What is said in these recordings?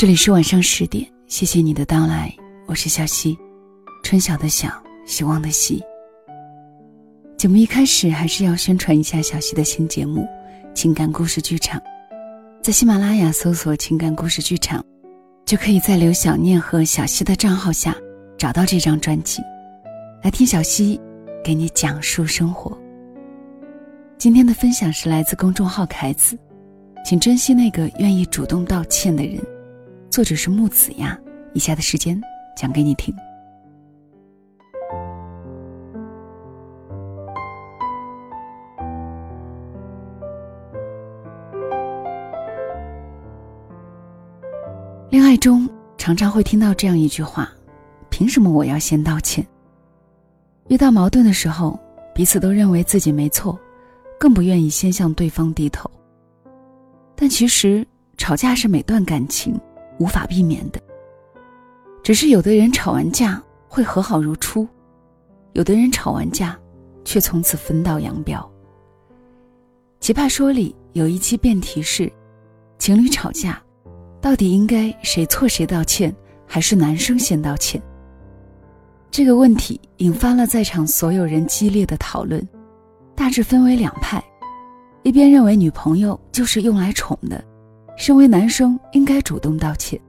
这里是晚上十点，谢谢你的到来，我是小溪，春晓的晓，希望的希。节目一开始还是要宣传一下小溪的新节目《情感故事剧场》，在喜马拉雅搜索“情感故事剧场”，就可以在刘小念和小溪的账号下找到这张专辑，来听小溪给你讲述生活。今天的分享是来自公众号“凯子”，请珍惜那个愿意主动道歉的人。作者是木子呀，以下的时间讲给你听。恋爱中常常会听到这样一句话：“凭什么我要先道歉？”遇到矛盾的时候，彼此都认为自己没错，更不愿意先向对方低头。但其实，吵架是每段感情。无法避免的，只是有的人吵完架会和好如初，有的人吵完架却从此分道扬镳。奇葩说里有一期辩题是：情侣吵架，到底应该谁错谁道歉，还是男生先道歉？这个问题引发了在场所有人激烈的讨论，大致分为两派：一边认为女朋友就是用来宠的。身为男生应该主动道歉，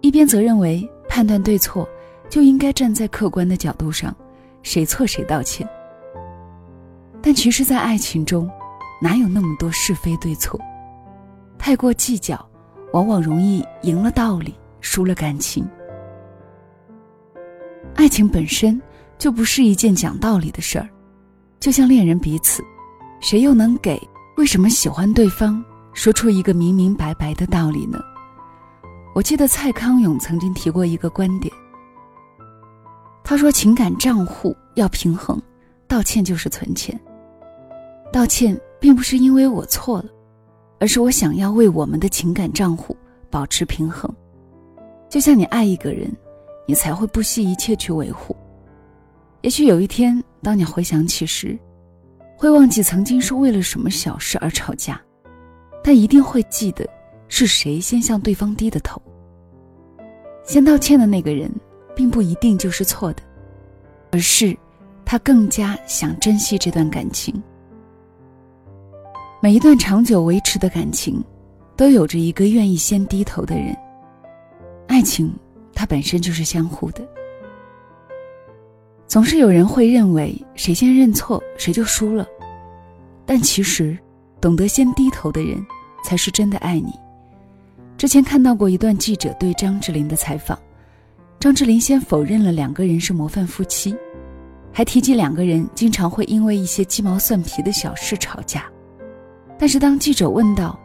一边则认为判断对错就应该站在客观的角度上，谁错谁道歉。但其实，在爱情中，哪有那么多是非对错？太过计较，往往容易赢了道理，输了感情。爱情本身就不是一件讲道理的事儿，就像恋人彼此，谁又能给为什么喜欢对方？说出一个明明白白的道理呢？我记得蔡康永曾经提过一个观点，他说：“情感账户要平衡，道歉就是存钱。道歉并不是因为我错了，而是我想要为我们的情感账户保持平衡。就像你爱一个人，你才会不惜一切去维护。也许有一天，当你回想起时，会忘记曾经是为了什么小事而吵架。”但一定会记得，是谁先向对方低的头。先道歉的那个人，并不一定就是错的，而是他更加想珍惜这段感情。每一段长久维持的感情，都有着一个愿意先低头的人。爱情，它本身就是相互的。总是有人会认为，谁先认错，谁就输了，但其实。懂得先低头的人，才是真的爱你。之前看到过一段记者对张智霖的采访，张智霖先否认了两个人是模范夫妻，还提及两个人经常会因为一些鸡毛蒜皮的小事吵架。但是当记者问到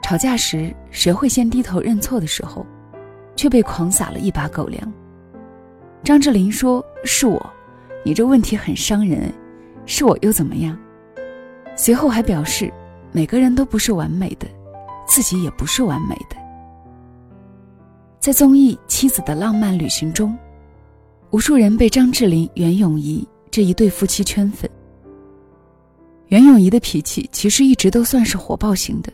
吵架时谁会先低头认错的时候，却被狂撒了一把狗粮。张智霖说：“是我，你这问题很伤人，是我又怎么样？”随后还表示。每个人都不是完美的，自己也不是完美的。在综艺《妻子的浪漫旅行》中，无数人被张智霖、袁咏仪这一对夫妻圈粉。袁咏仪的脾气其实一直都算是火爆型的，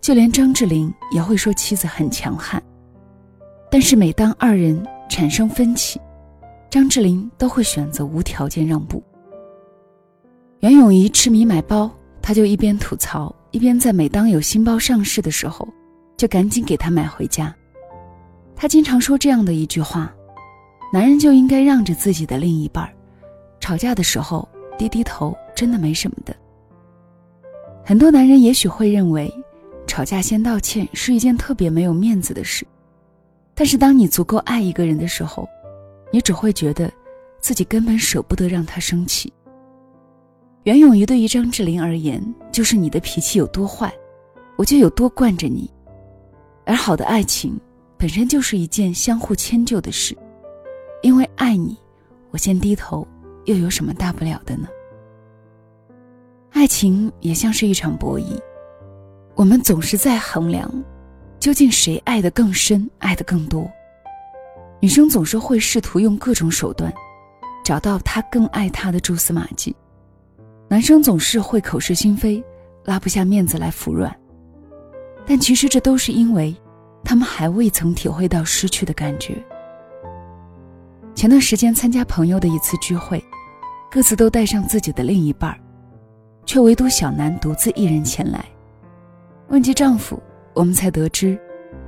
就连张智霖也会说妻子很强悍。但是每当二人产生分歧，张智霖都会选择无条件让步。袁咏仪痴迷买包。他就一边吐槽，一边在每当有新包上市的时候，就赶紧给他买回家。他经常说这样的一句话：“男人就应该让着自己的另一半吵架的时候低低头，真的没什么的。”很多男人也许会认为，吵架先道歉是一件特别没有面子的事，但是当你足够爱一个人的时候，你只会觉得，自己根本舍不得让他生气。袁咏仪对于张智霖而言，就是你的脾气有多坏，我就有多惯着你。而好的爱情，本身就是一件相互迁就的事。因为爱你，我先低头，又有什么大不了的呢？爱情也像是一场博弈，我们总是在衡量，究竟谁爱得更深，爱得更多。女生总是会试图用各种手段，找到他更爱她的蛛丝马迹。男生总是会口是心非，拉不下面子来服软，但其实这都是因为，他们还未曾体会到失去的感觉。前段时间参加朋友的一次聚会，各自都带上自己的另一半儿，却唯独小南独自一人前来。问及丈夫，我们才得知，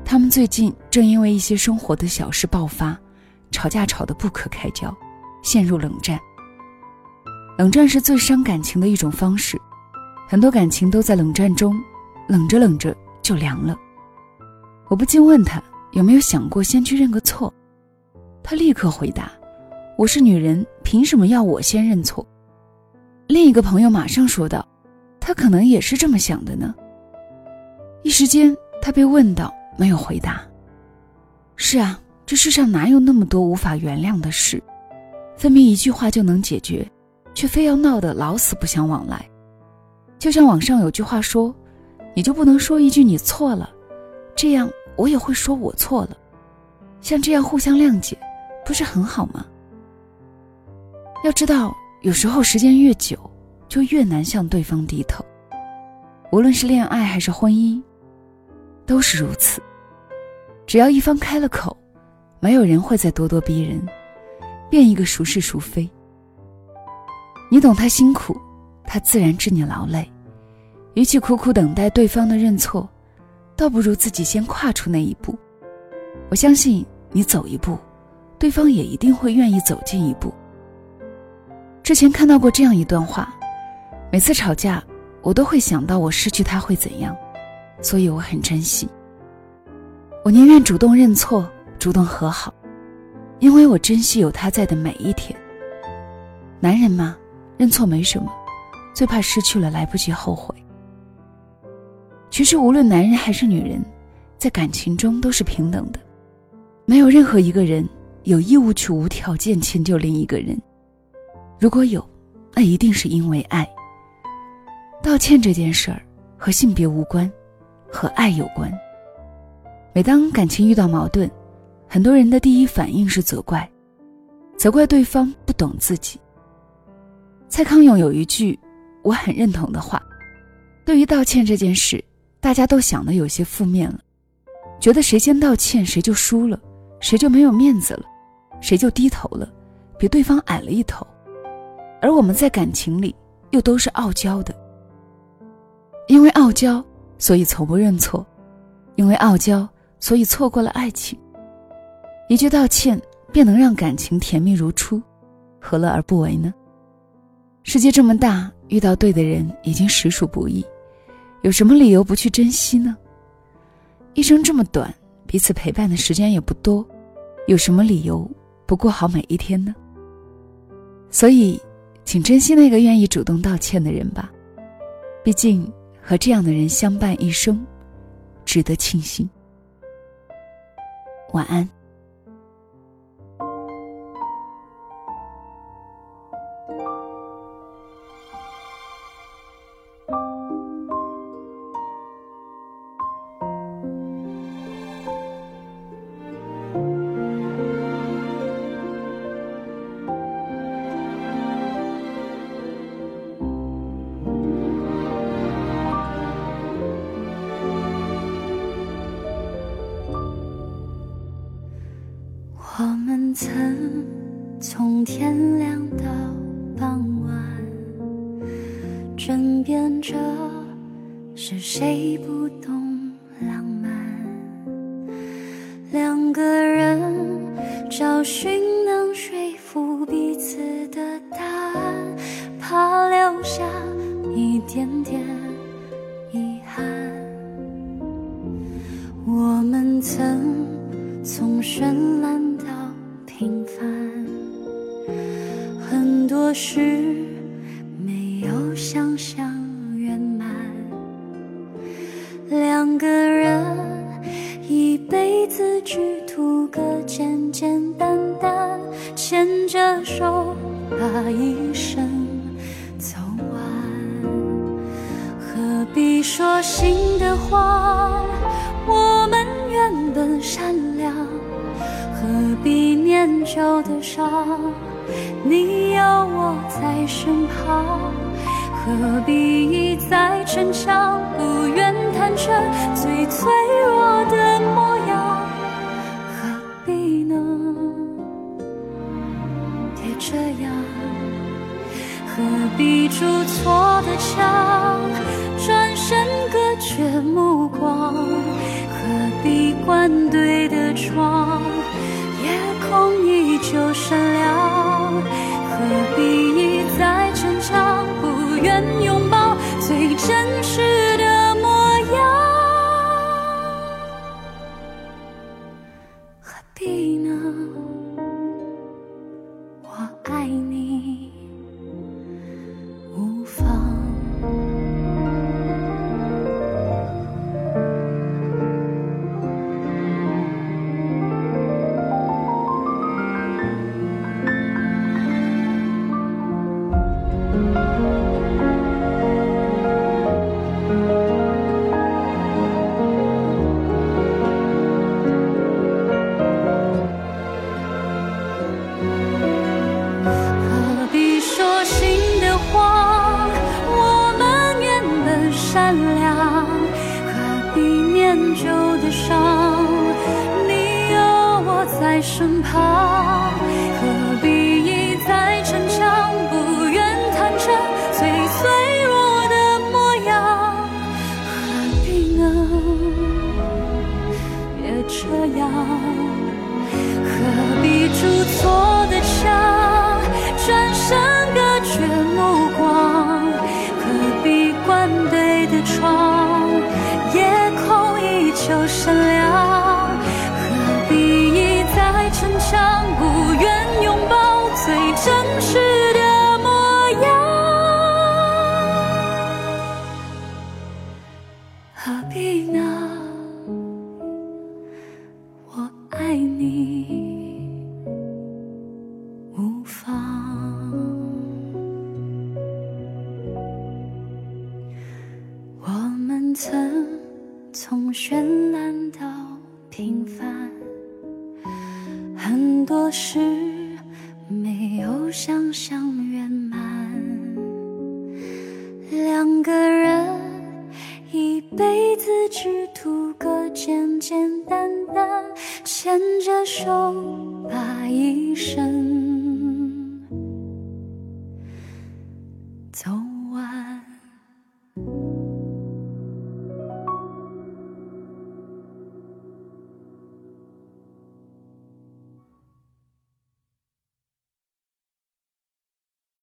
他们最近正因为一些生活的小事爆发，吵架吵得不可开交，陷入冷战。冷战是最伤感情的一种方式，很多感情都在冷战中，冷着冷着就凉了。我不禁问他有没有想过先去认个错，他立刻回答：“我是女人，凭什么要我先认错？”另一个朋友马上说道：“他可能也是这么想的呢。”一时间，他被问到，没有回答。是啊，这世上哪有那么多无法原谅的事？分明一句话就能解决，却非要闹得老死不相往来。就像网上有句话说：“你就不能说一句你错了，这样我也会说我错了。”像这样互相谅解，不是很好吗？要知道，有时候时间越久，就越难向对方低头。无论是恋爱还是婚姻。都是如此。只要一方开了口，没有人会再咄咄逼人，变一个孰是孰非。你懂他辛苦，他自然知你劳累。与其苦苦等待对方的认错，倒不如自己先跨出那一步。我相信你走一步，对方也一定会愿意走近一步。之前看到过这样一段话：每次吵架，我都会想到我失去他会怎样。所以我很珍惜。我宁愿主动认错，主动和好，因为我珍惜有他在的每一天。男人嘛，认错没什么，最怕失去了来不及后悔。其实无论男人还是女人，在感情中都是平等的，没有任何一个人有义务去无条件迁就另一个人。如果有，那一定是因为爱。道歉这件事儿和性别无关。和爱有关。每当感情遇到矛盾，很多人的第一反应是责怪，责怪对方不懂自己。蔡康永有一句我很认同的话：对于道歉这件事，大家都想的有些负面了，觉得谁先道歉谁就输了，谁就没有面子了，谁就低头了，比对方矮了一头。而我们在感情里又都是傲娇的，因为傲娇。所以从不认错，因为傲娇，所以错过了爱情。一句道歉便能让感情甜蜜如初，何乐而不为呢？世界这么大，遇到对的人已经实属不易，有什么理由不去珍惜呢？一生这么短，彼此陪伴的时间也不多，有什么理由不过好每一天呢？所以，请珍惜那个愿意主动道歉的人吧，毕竟。和这样的人相伴一生，值得庆幸。晚安。从天亮到傍晚，枕边着是谁不懂浪漫。两个人找寻能说服彼此的答案，怕留下一点点遗憾。我们曾从绚烂到平凡。事没有想象圆满，两个人一辈子只图个简简单单，牵着手把一生走完。何必说心的话？我们原本善良，何必念旧的伤？你有我在身旁，何必一再逞强？不愿坦诚最脆弱的模样，何必呢？别这样，何必筑错的墙，转身隔绝目光？何必关对的窗，夜空依旧闪亮。何必一再逞强？不愿拥何必说新的谎我们原本善良何必念旧的伤？你有我在身旁。善良，何必一再逞强？不愿拥抱最真实的模样，何必呢？我爱你无妨。我们曾事没有想象圆满。两个人一辈子只图个简简单单，牵着手把一生